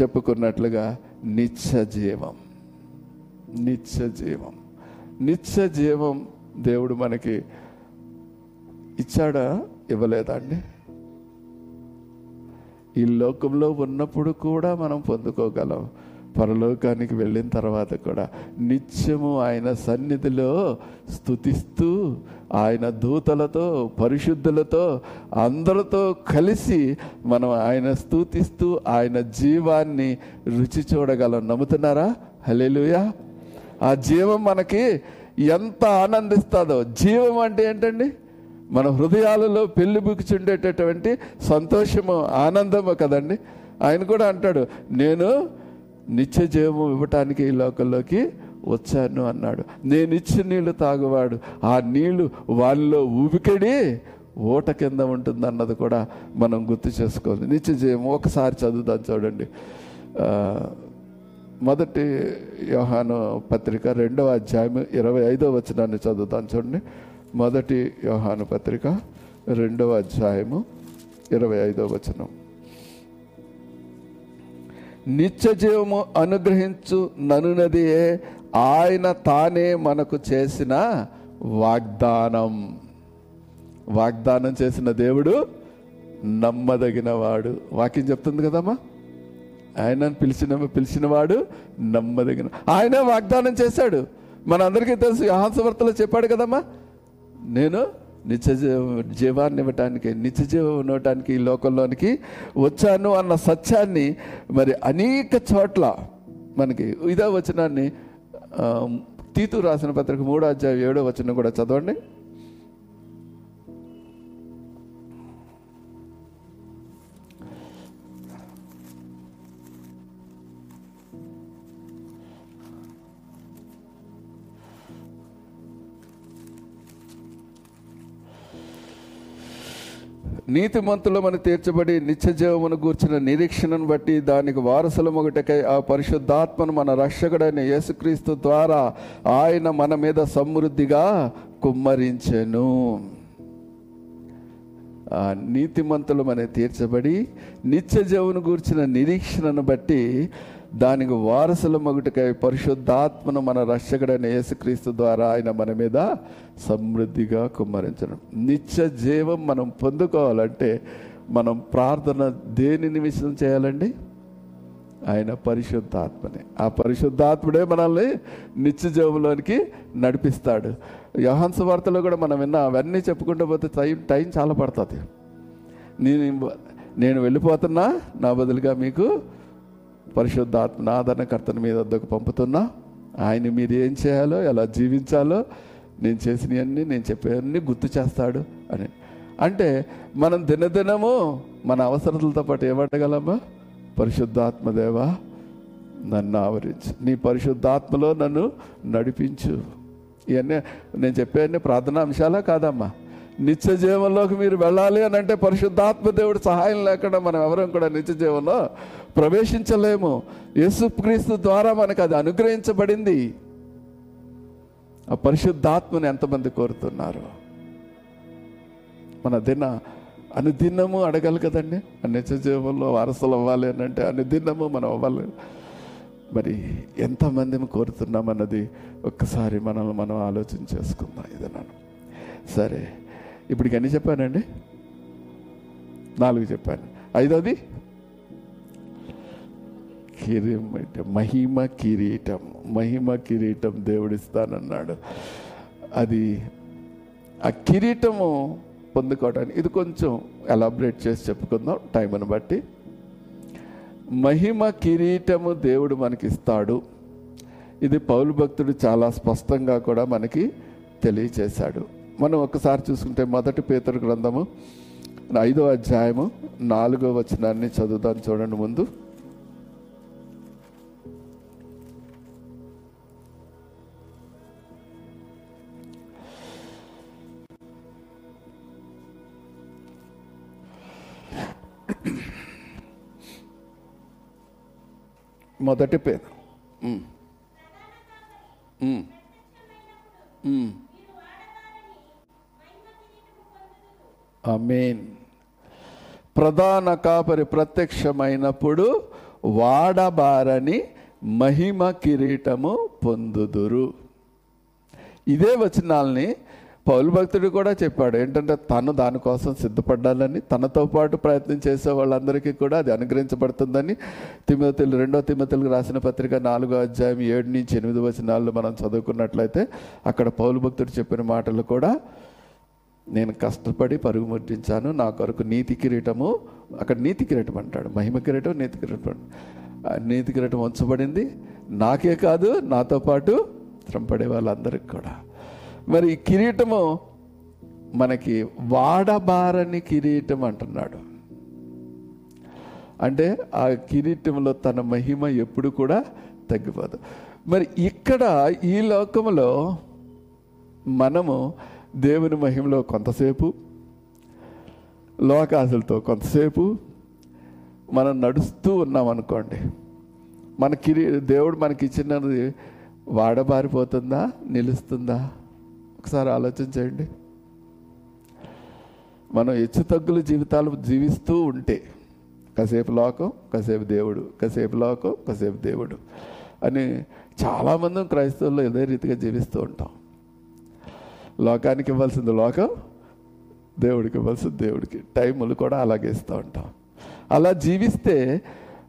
చెప్పుకున్నట్లుగా నిత్య జీవం నిత్య జీవం నిత్య జీవం దేవుడు మనకి ఇచ్చాడా? ఇవ్వలేదా అండి? ఈ లోకంలో ఉన్నప్పుడు కూడా మనం పొందుకోగలం. పరలోకానికి వెళ్ళిన తర్వాత కూడా నిత్యము ఆయన సన్నిధిలో స్థుతిస్తూ ఆయన దూతలతో పరిశుద్ధులతో అందరితో కలిసి మనం ఆయన స్థుతిస్తూ ఆయన జీవాన్ని రుచి చూడగలం. నమ్ముతున్నారా? హలేలుయా ఆ జీవం మనకి ఎంత ఆనందిస్తుందో. జీవం అంటే ఏంటండి? మన హృదయాలలో పెళ్ళి బుక్చుండేటటువంటి సంతోషము ఆనందము కదండి. ఆయన కూడా అంటాడు నేను నిత్య జీవం ఇవ్వటానికి ఈ లోకంలోకి వచ్చాను అన్నాడు. నేను ఇచ్చిన నీళ్ళు తాగువాడు ఆ నీళ్ళు వాళ్ళలో ఊపికడి ఓట కింద ఉంటుంది అన్నది కూడా మనం గుర్తు చేసుకోవాలి. నిత్య జీవం ఒకసారి చదువుదాం చూడండి. మొదటి యోహాను పత్రిక రెండవ అధ్యాయం ఇరవై ఐదో వచనాన్ని చదువుతాను చూడండి. మొదటి యోహాను పత్రిక రెండవ అధ్యాయము ఇరవై ఐదో వచనం. నిత్య జీవము అనుగ్రహించు ననునదియే ఆయన తానే మనకు చేసిన వాగ్దానం. వాగ్దానం చేసిన దేవుడు నమ్మదగినవాడు. వాక్యం చెప్తుంది కదమ్మా? ఆయన పిలిచిన పిలిచినవాడు నమ్మదగిన ఆయన వాగ్దానం చేశాడు. మనందరికీ తెలుసు హాంసవర్తలో చెప్పాడు కదమ్మా? నేను నిత్య జీవాన్ని ఇవ్వటానికి నిత్య జీవం ఇవ్వటానికి ఈ లోకంలోనికి వచ్చాను అన్న సత్యాన్ని మరి అనేక చోట్ల మనకి ఇదే వచనాన్ని తీతు రాసిన పత్రిక మూడో అధ్యాయం ఏడో వచనం కూడా చదవండి. నీతిమంతులమని తీర్చబడి నిత్య జీవమును గూర్చిన నిరీక్షణను బట్టి దానికి వారసులం ఒకటికై ఆ పరిశుద్ధాత్మను మన రక్షకుడైన యేసుక్రీస్తు ద్వారా ఆయన మన మీద సమృద్ధిగా కుమ్మరించెను. నీతిమంతులమని తీర్చబడి నిత్య జీవను గూర్చిన నిరీక్షణను బట్టి దానికి వారసుల మగుటకై పరిశుద్ధాత్మను మన రక్షకుడైన యేసుక్రీస్తు ద్వారా ఆయన మన మీద సమృద్ధిగా కుమ్మరించడం. నిత్య జీవం మనం పొందుకోవాలంటే మనం ప్రార్థన దేని నిమిషం చేయాలండి? ఆయన పరిశుద్ధాత్మనే. ఆ పరిశుద్ధాత్ముడే మనల్ని నిత్య జీవంలోనికి నడిపిస్తాడు. యహాన్స్ వార్తలో కూడా మనం విన్నా అవన్నీ చెప్పుకుంటూ పోతే టైం టైం చాలా పడుతుంది. నేను నేను వెళ్ళిపోతున్నా నా బదులుగా మీకు పరిశుద్ధాత్మ ఆదరణకర్తను మీద వద్దకు పంపుతున్నా. ఆయన మీరు ఏం చేయాలో ఎలా జీవించాలో నేను చేసినవన్నీ నేను చెప్పేవన్నీ గుర్తు చేస్తాడు అని. అంటే మనం దినదినము మన అవసరతలతో పాటు ఏమడగలమా పరిశుద్ధాత్మదేవా నన్ను ఆవరించు. నీ పరిశుద్ధాత్మలో నన్ను నడిపించు. ఇవన్నీ నేను చెప్పేవన్నీ ప్రార్థనా అంశాలా కాదమ్మా? నిత్య జీవంలోకి మీరు వెళ్ళాలి అని అంటే పరిశుద్ధాత్మ దేవుడు సహాయం లేకుండా మనం ఎవరం కూడా నిత్య జీవంలో ప్రవేశించలేము. యేసుక్రీస్తు ద్వారా మనకు అది అనుగ్రహించబడింది. ఆ పరిశుద్ధాత్మని ఎంతమంది కోరుతున్నారు? మన దిన అనుదినము అడగాలి కదండి. ఆ నిత్య జీవంలో వారసులు అవ్వాలి అని అంటే అనుదినము మనం అవ్వాలి. మరి ఎంతమందిని కోరుతున్నాం అన్నది ఒక్కసారి మనల్ని మనం ఆలోచన చేసుకుందాం. ఇదన్నాను సరే. ఇప్పటికి ఎన్ని చెప్పానండి? నాలుగు చెప్పాను. ఐదోది? కిరీటం మహిమ కిరీటం. మహిమ కిరీటం దేవుడిస్తానన్నాడు. అది ఆ కిరీటము పొందుకోవడానికి ఇది కొంచెం ఎలాబరేట్ చేసి చెప్పుకుందాం టైంని బట్టి. మహిమ కిరీటము దేవుడు మనకి ఇస్తాడు ఇది పౌలు భక్తుడు చాలా స్పష్టంగా కూడా మనకి తెలియచేశాడు. మనం ఒకసారి చూసుకుంటే మొదటి పేతురు గ్రంథము ఐదో అధ్యాయము నాలుగో వచనాన్ని చదువుదాం చూడండి ముందు. మొదటి పేరు. అమీన్ ప్రధాన కాపరి ప్రత్యక్షమైనప్పుడు వాడబారని మహిమ కిరీటము పొందుదురు. ఇదే వచనాల్ని పౌలు భక్తుడు కూడా చెప్పాడు. ఏంటంటే తను దానికోసం సిద్ధపడాలని తనతో పాటు ప్రయత్నం చేసే వాళ్ళందరికీ కూడా అది అనుగ్రహించబడుతుందని తిమ్మతులు రెండో తిమ్మతులకు రాసిన పత్రిక నాలుగో అధ్యాయం ఏడు నుంచి ఎనిమిది వచనాలు మనం చదువుకున్నట్లయితే అక్కడ పౌలు భక్తుడు చెప్పిన మాటలు కూడా నేను కష్టపడి పరుగు ముద్రించాను నా కొరకు నీతి కిరీటము అక్కడ నీతి కిరీటం అంటాడు. మహిమ కిరీటం నీతి కిరీటం ఆ నీతి కిరీటం ఉంచబడింది. నాకే కాదు నాతో పాటు శ్రమపడే వాళ్ళందరికి కూడా. మరి ఈ కిరీటము మనకి వాడబారని కిరీటం అంటున్నాడు. అంటే ఆ కిరీటంలో తన మహిమ ఎప్పుడు కూడా తగ్గిపోదు. మరి ఇక్కడ ఈ లోకంలో మనము దేవుని మహిమలో కొంతసేపు లోకాసులతో కొంతసేపు మనం నడుస్తూ ఉన్నాం అనుకోండి. మన కిరీ దేవుడు మనకి ఇచ్చినది వాడబారిపోతుందా నిలుస్తుందా? ఒకసారి ఆలోచన చేయండి. మనం హెచ్చు తగ్గుల జీవితాలు జీవిస్తూ ఉంటే కాసేపు లోకం కాసేపు దేవుడు కాసేపు లోకం కాసేపు దేవుడు అని చాలామంది క్రైస్తవుల్లో ఇదే రీతిగా జీవిస్తూ ఉంటాం. లోకానికి ఇవ్వాల్సింది లోకం దేవుడికి ఇవ్వాల్సింది దేవుడికి. టైములు కూడా అలాగే ఇస్తూ ఉంటాం. అలా జీవిస్తే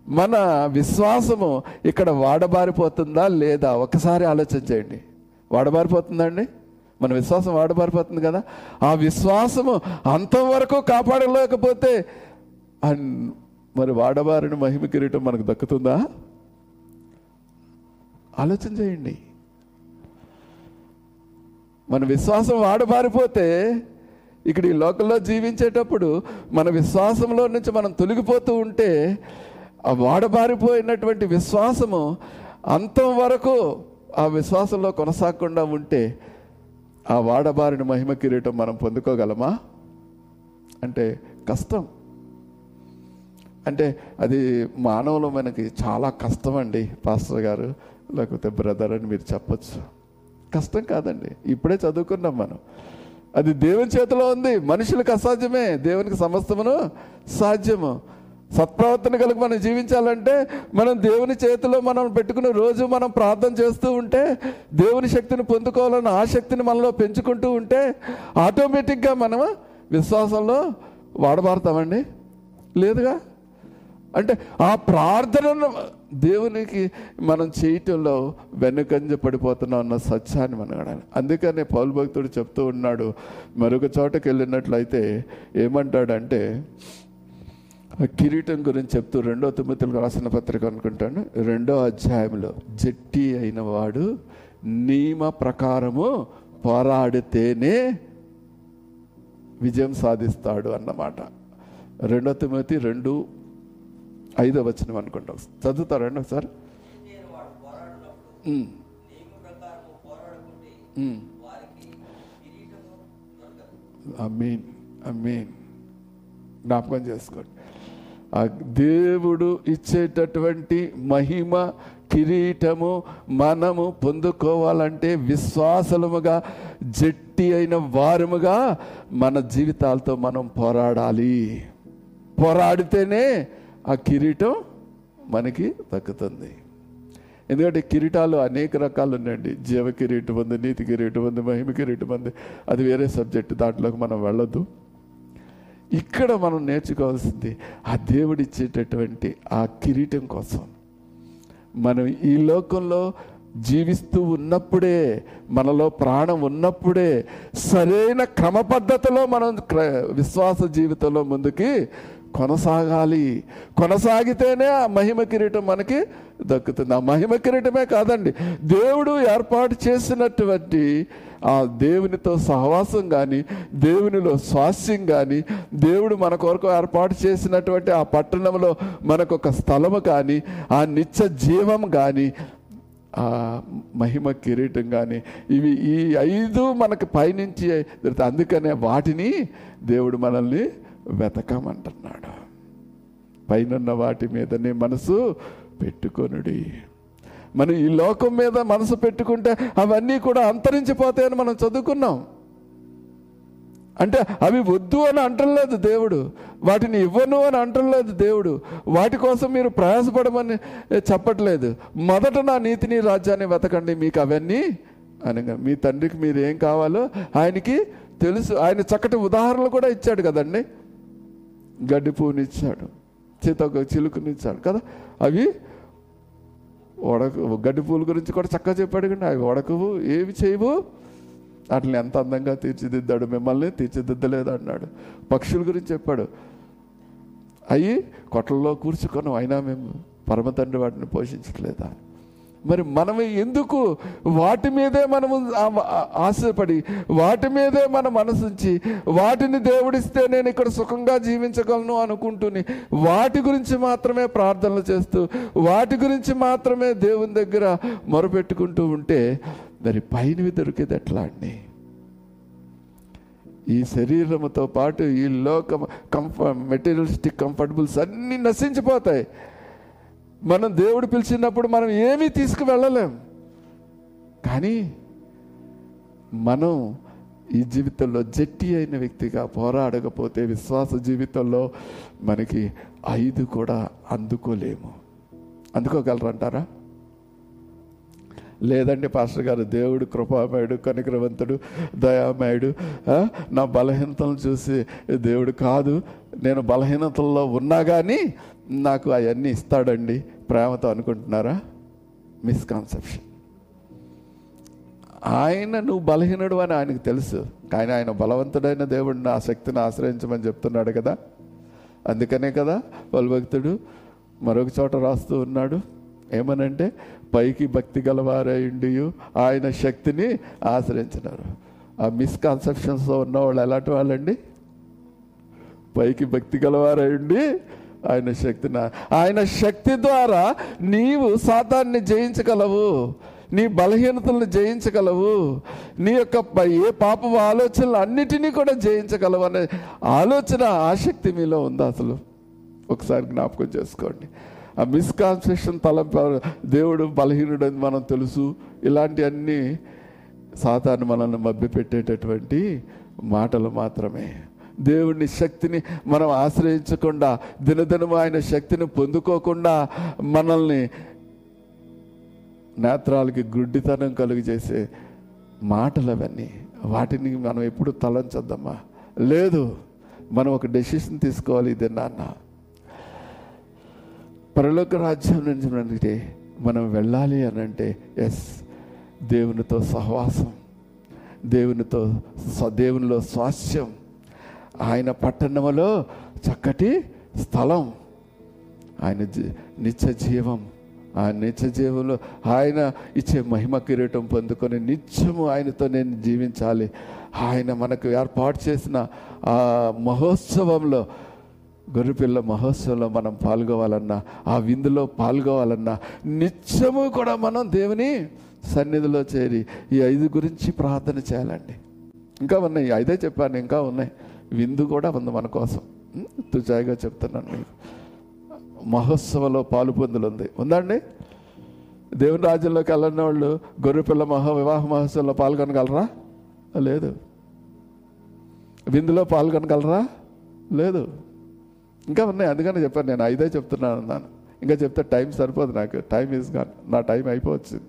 మన విశ్వాసము ఇక్కడ వాడబారిపోతుందా లేదా? ఒకసారి ఆలోచన చేయండి. వాడబారిపోతుందండి? మన విశ్వాసం వాడబారిపోతుంది కదా? ఆ విశ్వాసము అంతవరకు కాపాడలేకపోతే మరి వాడబారిన మహిమ కిరీటం మనకు దక్కుతుందా? ఆలోచన చేయండి. మన విశ్వాసం వాడబారిపోతే ఇక్కడ ఈ లోకల్లో జీవించేటప్పుడు మన విశ్వాసంలో నుంచి మనం తొలగిపోతూ ఉంటే ఆ వాడబారిపోయినటువంటి విశ్వాసము అంతం వరకు ఆ విశ్వాసంలో కొనసాగకుండా ఉంటే ఆ వాడబారిన మహిమ కిరీటం మనం పొందుకోగలమా? అంటే కష్టం. అంటే అది మానవులు మనకి చాలా కష్టం అండి పాస్టర్ గారు. లేకపోతే బ్రదర్ అని మీరు చెప్పొచ్చు. కష్టం కాదండి. ఇప్పుడే చదువుకున్నాం మనం. అది దేవుని చేతిలో ఉంది. మనుషులకు అసాధ్యమే. దేవునికి సమస్తమును సాధ్యము. సత్ప్రవర్తన కలిగి మనం జీవించాలంటే మనం దేవుని చేతిలో మనం పెట్టుకుని రోజు మనం ప్రార్థన చేస్తూ ఉంటే దేవుని శక్తిని పొందుకోవాలన్న ఆ శక్తిని మనలో పెంచుకుంటూ ఉంటే ఆటోమేటిక్గా మనం విశ్వాసంలో వాడబారుతామండి. లేదుగా? అంటే ఆ ప్రార్థనను దేవునికి మనం చేయటంలో వెనుకంజ పడిపోతున్నాం అన్న సత్యాన్ని మనం అడగాలి అందుకనే పౌలు భక్తుడు చెప్తూ ఉన్నాడు మరొక చోటకి వెళ్ళినట్లయితే ఏమంటాడంటే కిరీటం గురించి చెప్తూ రెండో తొమ్మిదిలకు రాసిన పత్రిక అనుకుంటాను. రెండో అధ్యాయంలో జట్టి అయిన వాడు నియమ ప్రకారము పోరాడితేనే విజయం సాధిస్తాడు అన్నమాట. రెండో తొమ్మిది రెండు ఐదో వచనం అనుకుంటాం. చదువుతారండి ఒకసారి అమీన్ అమీన్. జ్ఞాపకం చేసుకోండి. ఆ దేవుడు ఇచ్చేటటువంటి మహిమ కిరీటము మనము పొందుకోవాలంటే విశ్వాసముగా జట్టి అయిన వారముగా మన జీవితాలతో మనం పోరాడాలి. పోరాడితేనే ఆ కిరీటం మనకి దక్కుతుంది. ఎందుకంటే కిరీటాలు అనేక రకాలు ఉన్నాయండి. జీవ కిరీటం ఉంది నీతి కిరీటం ఉంది మహిమ కిరీటం ఉంది. అది వేరే సబ్జెక్ట్ దాంట్లోకి మనం వెళ్ళొద్దు. ఇక్కడ మనం నేర్చుకోవాల్సింది ఆ దేవుడు ఇచ్చేటటువంటి ఆ కిరీటం కోసం. మనం ఈ లోకంలో జీవిస్తూ ఉన్నప్పుడే మనలో ప్రాణం ఉన్నప్పుడే సరైన క్రమ పద్ధతిలో మనం క్ర- విశ్వాస జీవితంలో ముందుకి కొనసాగాలి. కొనసాగితేనే ఆ మహిమ కిరీటం మనకి దక్కుతుంది. ఆ మహిమ కిరీటమే కాదండి. దేవుడు ఏర్పాటు చేసినటువంటి ఆ దేవునితో సహవాసం కానీ దేవునిలో స్వాస్యం కానీ దేవుడు మన కొరకు ఏర్పాటు చేసినటువంటి ఆ పట్టణంలో మనకు ఒక స్థలము కానీ ఆ నిత్య జీవం కానీ ఆ మహిమ కిరీటం కానీ ఇవి ఈ ఐదు మనకు పైనుంచి అందుకనే వాటిని దేవుడు మనల్ని వెతకమంటున్నాడు. పైనున్న వాటి మీదనే మనసు పెట్టుకొనుడి. మనం ఈ లోకం మీద మనసు పెట్టుకుంటే అవన్నీ కూడా అంతరించిపోతాయని మనం చదువుకున్నాం. అంటే అవి వద్దు అని అంటలేదు దేవుడు. వాటిని ఇవ్వను అని అంటలేదు దేవుడు. వాటి కోసం మీరు ప్రయాసపడమని చెప్పట్లేదు. మొదట నా నీతిని రాజ్యాన్ని వెతకండి మీకు అవన్నీ అనగా మీ తండ్రికి మీరు ఏం కావాలో ఆయనకి తెలుసు. ఆయన చక్కటి ఉదాహరణలు కూడా ఇచ్చాడు కదండి. గడ్డి పువ్వునిచ్చాడు సీతొక చిలుకనిచ్చాడు. కదా? అవి వడకు గడ్డి పూల గురించి కూడా చక్కగా చెప్పాడు కండి అవి వడకవు ఏవి చేయవు. వాటిని ఎంత అందంగా తీర్చిదిద్దాడు మిమ్మల్ని తీర్చిదిద్దలేదు అన్నాడు. పక్షుల గురించి చెప్పాడు. అవి కొట్టల్లో కూర్చుకొని అయినా మేము పరమతండ్రి వాటిని పోషించట్లేదా? మరి మనం ఎందుకు వాటి మీదే మనము ఆశపడి వాటి మీదే మన మనసుంచి వాటిని దేవుడిస్తే నేను ఇక్కడ సుఖంగా జీవించగలను అనుకుంటూని వాటి గురించి మాత్రమే ప్రార్థనలు చేస్తూ వాటి గురించి మాత్రమే దేవుని దగ్గర మొరపెట్టుకుంటూ ఉంటే మరి పైనవి దొరికేది ఎట్లా అండి? ఈ శరీరముతో పాటు ఈ లోక కంఫ మెటీరియలిస్టిక్ కంఫర్టబుల్స్ అన్నీ నశించిపోతాయి. మనం దేవుడు పిలిచినప్పుడు మనం ఏమీ తీసుకువెళ్ళలేం. కానీ మనం ఈ జీవితంలో జట్టి అయిన వ్యక్తిగా పోరాడకపోతే విశ్వాస జీవితంలో మనకి ఐదు కూడా అందుకోలేము. అందుకోగలరంటారా? లేదండి పాస్టర్ గారు దేవుడు కృపామయుడు కనికరవంతుడు దయామయుడు నా బలహీనతలను చూసి దేవుడు కాదు నేను బలహీనతల్లో ఉన్నా కానీ నాకు అవన్నీ ఇస్తాడండి ప్రేమతో అనుకుంటున్నారా? మిస్కాన్సెప్షన్ ఆయన నువ్వు బలహీనుడు అని ఆయనకు తెలుసు. కానీ ఆయన బలవంతుడైన దేవుడిని ఆ శక్తిని ఆశ్రయించమని చెప్తున్నాడు కదా? అందుకనే కదా బలభక్తుడు మరొక చోట రాస్తూ ఉన్నాడు. ఏమనంటే పైకి భక్తి గలవారయుండి ఆయన శక్తిని ఆశ్రయించినారు. ఆ మిస్కాన్సెప్షన్స్తో ఉన్న వాళ్ళు ఎలాంటి వాళ్ళండి? పైకి భక్తి గలవారయుండి ఆయన శక్తిన ఆయన శక్తి ద్వారా నీవు సాతాన్ని జయించగలవు. నీ బలహీనతలను జయించగలవు. నీ యొక్క ఏ పాప ఆలోచనలు అన్నిటినీ కూడా జయించగలవు అనే ఆలోచన ఆసక్తి మీలో ఉందా అసలు. ఒకసారి జ్ఞాపకం చేసుకోండి. ఆ మిస్కాన్సెప్షన్ తల దేవుడు బలహీనుడని మనం తెలుసు. ఇలాంటివన్నీ సాతాన్ని మనల్ని మభ్యపెట్టేటటువంటి మాటలు మాత్రమే. దేవుని శక్తిని మనం ఆశ్రయించకుండా దినదినము ఆయన శక్తిని పొందుకోకుండా మనల్ని నేత్రాలకి గుడ్డితనం కలుగు చేసే మాటలు అవన్నీ వాటిని మనం ఎప్పుడు తలంచొద్దమ్మా. లేదు మనం ఒక డెసిషన్ తీసుకోవాలి ఇది నాన్న. పరలోక రాజ్యం నుంచి మనం వెళ్ళాలి అని అంటే ఎస్ దేవునితో సహవాసం దేవునితో స- దేవునిలో స్వాస్యం ఆయన పట్టణములో చక్కటి స్థలం. ఆయన నిత్య జీవం. ఆ నిత్య జీవంలో ఆయన ఇచ్చే మహిమ కిరీటం పొందుకొని నిత్యము ఆయనతో నేను జీవించాలి. ఆయన మనకు ఏర్పాటు చేసిన ఆ మహోత్సవంలో గొర్రెపిల్ల మహోత్సవంలో మనం పాల్గొవాలన్నా ఆ విందులో పాల్గొవాలన్నా నిత్యము కూడా మనం దేవుని సన్నిధిలో చేరి ఈ ఐదు గురించి ప్రార్థన చేయాలండి. ఇంకా ఉన్నాయి ఐదే చెప్పాను ఇంకా ఉన్నాయి. విందు కూడా ఉంది మన కోసం. తుజాయిగా చెప్తున్నాను మీకు. మహోత్సవంలో పాలు పొందులు ఉంది. ఉందండి? దేవుని రాజ్యంలోకి వెళ్ళిన వాళ్ళు గొర్రెపిల్ల మహా వివాహ మహోత్సవంలో పాల్గొనగలరా లేదు. విందులో పాల్గొనగలరా లేదు. ఇంకా ఉన్నాయి. అందుకని చెప్పాను నేను. ఐదే చెప్తున్నాను అన్నాను. ఇంకా చెప్తే టైం సరిపోదు నాకు. టైం ఈజ్ గాన్ నా టైం అయిపోవచ్చింది.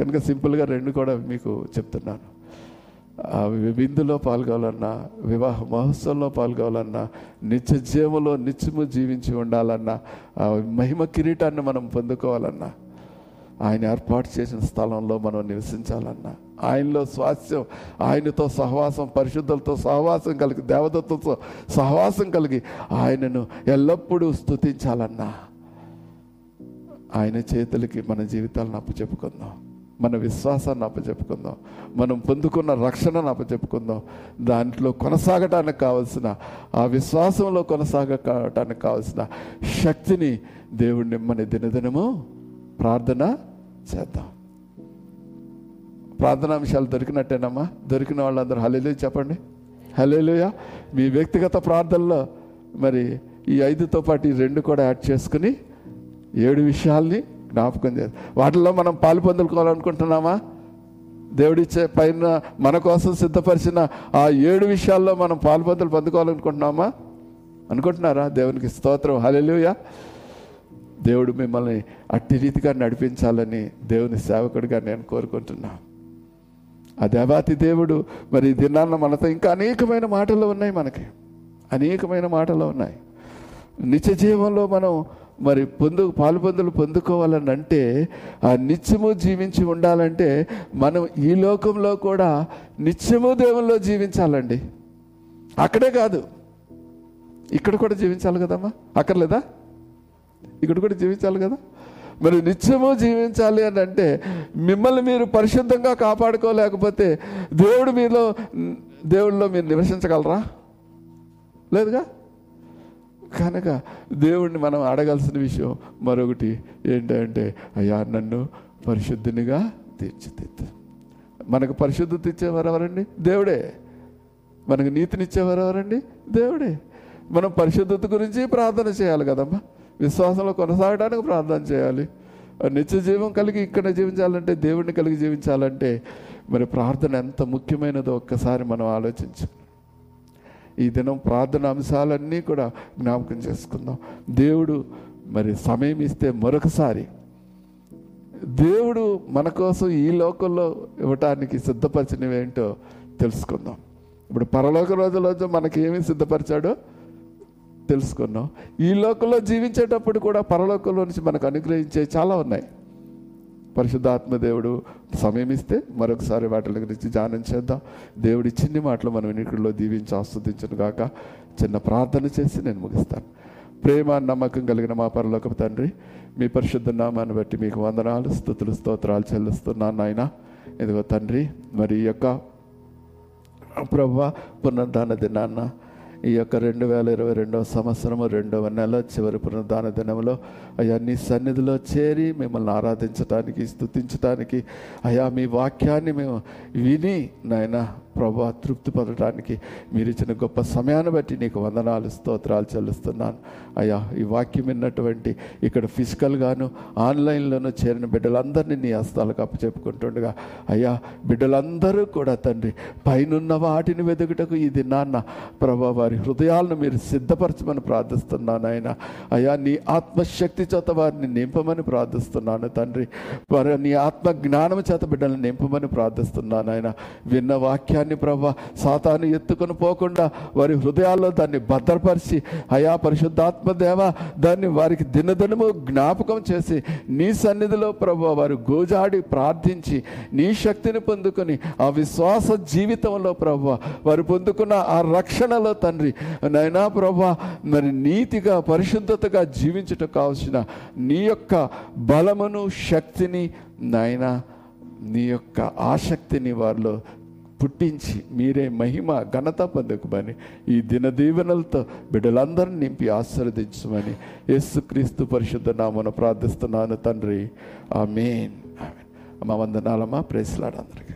కనుక సింపుల్గా రెండు కూడా మీకు చెప్తున్నాను. విందులో పాల్గొవాలన్నా వివాహ మహోత్సవంలో పాల్గొవాలన్నా నిత్య జీవంలో నిత్యము జీవించి ఉండాలన్నా మహిమ కిరీటాన్ని మనం పొందుకోవాలన్నా ఆయన ఏర్పాటు చేసిన స్థలంలో మనం నివసించాలన్నా ఆయనలో స్వాస్థ్యం ఆయనతో సహవాసం పరిశుద్ధులతో సహవాసం కలిగి దేవదత్తులతో సహవాసం కలిగి ఆయనను ఎల్లప్పుడూ స్తుతించాలన్నా. ఆయన చేతులకి మన జీవితాలను అప్పచెప్పుకుందాం. మన విశ్వాసాన్ని అప్పచెప్పుకుందాం. మనం పొందుకున్న రక్షణను అప్పచెప్పుకుందాం. దాంట్లో కొనసాగటానికి కావలసిన ఆ విశ్వాసంలో కొనసాగటానికి కావలసిన శక్తిని దేవుణ్ణి మన దినదినము ప్రార్థన చేద్దాం. ప్రార్థనాంశాలు దొరికినట్టేనమ్మా? దొరికిన వాళ్ళందరూ హలేలు చెప్పండి. హలేలుయా మీ వ్యక్తిగత ప్రార్థనలో మరి ఈ ఐదుతో పాటు ఈ రెండు కూడా యాడ్ చేసుకుని ఏడు విషయాల్ని జ్ఞాపకం చేయాలి. వాటిల్లో మనం పాలు పొందుకోవాలనుకుంటున్నామా? దేవుడిచ్చే పైన మన కోసం సిద్ధపరిచిన ఆ ఏడు విషయాల్లో మనం పాలు పొందులు పొందుకోవాలనుకుంటున్నామా? అనుకుంటున్నారా? దేవునికి స్తోత్రం. హల్లెలూయా. దేవుడు మిమ్మల్ని అట్టి రీతిగా నడిపించాలని దేవుని సేవకుడిగా నేను కోరుకుంటున్నా. ఆ దేవాతి దేవుడు మరి దినాన్న మనతో ఇంకా అనేకమైన మాటలు ఉన్నాయి మనకి. అనేకమైన మాటలు ఉన్నాయి. నిత్య జీవంలో మనం మరి పొందు పాలుపందులు పొందుకోవాలని అంటే ఆ నిత్యము జీవించి ఉండాలంటే మనం ఈ లోకంలో కూడా నిత్యము దేవుల్లో జీవించాలండి. అక్కడే కాదు. ఇక్కడ కూడా జీవించాలి కదమ్మా? అక్కర్లేదా? ఇక్కడ కూడా జీవించాలి కదా? మరి నిత్యము జీవించాలి అని అంటే మిమ్మల్ని మీరు పరిశుద్ధంగా కాపాడుకోలేకపోతే దేవుడు మీలో దేవుడిలో మీరు నివసించగలరా? లేదుగా? కనుక దేవుడిని మనం అడగాల్సిన విషయం మరొకటి ఏంటంటే అయ్యా నన్ను పరిశుద్ధినిగా తీర్చిదిద్దు. మనకు పరిశుద్ధత ఇచ్చేవారు ఎవరండి? దేవుడే. మనకు నీతినిచ్చేవారు ఎవరండి? దేవుడే. మనం పరిశుద్ధత గురించి ప్రార్థన చేయాలి కదమ్మా. విశ్వాసంలో కొనసాగడానికి ప్రార్థన చేయాలి. నిత్య జీవం కలిగి ఇక్కడ జీవించాలంటే దేవుడిని కలిగి జీవించాలంటే మరి ప్రార్థన ఎంత ముఖ్యమైనదో ఒక్కసారి మనం ఆలోచించు. ఈ దినం ప్రార్థన అంశాలన్నీ కూడా జ్ఞాపకం చేసుకుందాం. దేవుడు మరి సమయం ఇస్తే మరొకసారి దేవుడు మన కోసం ఈ లోకంలో ఇవ్వటానికి సిద్ధపరిచినవి ఏంటో తెలుసుకుందాం. ఇప్పుడు పరలోక రోజుల్లో మనకి ఏమి సిద్ధపరిచాడో తెలుసుకున్నాం ఈ లోకంలో జీవించేటప్పుడు కూడా పరలోకంలో నుంచి మనకు అనుగ్రహించే చాలా ఉన్నాయి. పరిశుద్ధాత్మ దేవుడు సమయం ఇస్తే మరొకసారి వాటి గురించి ధ్యానం చేద్దాం. దేవుడి చిన్ని మాటలు మనం ఇంటిలో దీవించి ఆస్వాదించను గాక. చిన్న ప్రార్థన చేసి నేను ముగిస్తాను. ప్రేమ నమ్మకం కలిగిన మా పరలోక తండ్రి మీ పరిశుద్ధ నామాన్ని బట్టి మీకు వందనాలు స్థుతులు స్తోత్రాలు చెల్లిస్తున్నాను నాయన. ఇదిగో తండ్రి మరి యొక్క ప్రభ పునర్ధాన దినాన్న ఈ యొక్క రెండు వేల ఇరవై రెండవ సంవత్సరము రెండవ నెల చివరి పునరుద్ధాన దినంలో అయ్యా నీ సన్నిధిలో చేరి మిమ్మల్ని ఆరాధించటానికి స్థుతించటానికి అయ్యా మీ వాక్యాన్ని మేము విని నాయన ప్రభా తృప్తి పొందడానికి మీరు ఇచ్చిన గొప్ప సమయాన్ని బట్టి నీకు వందనాలు స్తోత్రాలు చెల్లిస్తున్నాను. అయ్యా ఈ వాక్యం విన్నటువంటి ఇక్కడ ఫిజికల్గాను ఆన్లైన్లోనూ చేరిన బిడ్డలందరినీ నీ హస్తాలకు అప్పచెప్పుకుంటుండగా అయ్యా బిడ్డలందరూ కూడా తండ్రి పైనున్న వాటిని వెతుకుటకు ఇది నాన్న ప్రభా వారి హృదయాలను మీరు సిద్ధపరచమని ప్రార్థిస్తున్నాను ఆయన. అయ్యా నీ ఆత్మశక్తి చేత వారిని నింపమని ప్రార్థిస్తున్నాను తండ్రి. వారి నీ ఆత్మ జ్ఞానం చేత బిడ్డలను నింపమని ప్రార్థిస్తున్నాను ఆయన. విన్న వాక్యాన్ని ప్రభా. సాతాను ఎత్తుకొని పోకుండా వారి హృదయాల్లో దాన్ని భద్రపరిచి అయా పరిశుద్ధాత్మ దేవ దాన్ని వారికి దినదినము జ్ఞాపకం చేసి నీ సన్నిధిలో ప్రభు వారు గోజాడి ప్రార్థించి నీ శక్తిని పొందుకొని ఆ విశ్వాస జీవితంలో ప్రభు వారు పొందుకున్న ఆ రక్షణలో తండ్రి నైనా ప్రభు మరి నీతిగా పరిశుద్ధతగా జీవించటం కావాల్సిన నీ యొక్క బలమును శక్తిని నాయన నీ యొక్క ఆసక్తిని వారిలో పుట్టించి మీరే మహిమ ఘనత పొందకమని ఈ దిన దీవెనలతో బిడ్డలందరినీ నింపి ఆశీర్వదించమని యేసుక్రీస్తు పరిశుద్ధ నామను ప్రార్థిస్తున్నాను తండ్రి. ఆ ఆమేన్. మా వందనాలమ్మా. ప్రేసలాడు అందరికీ.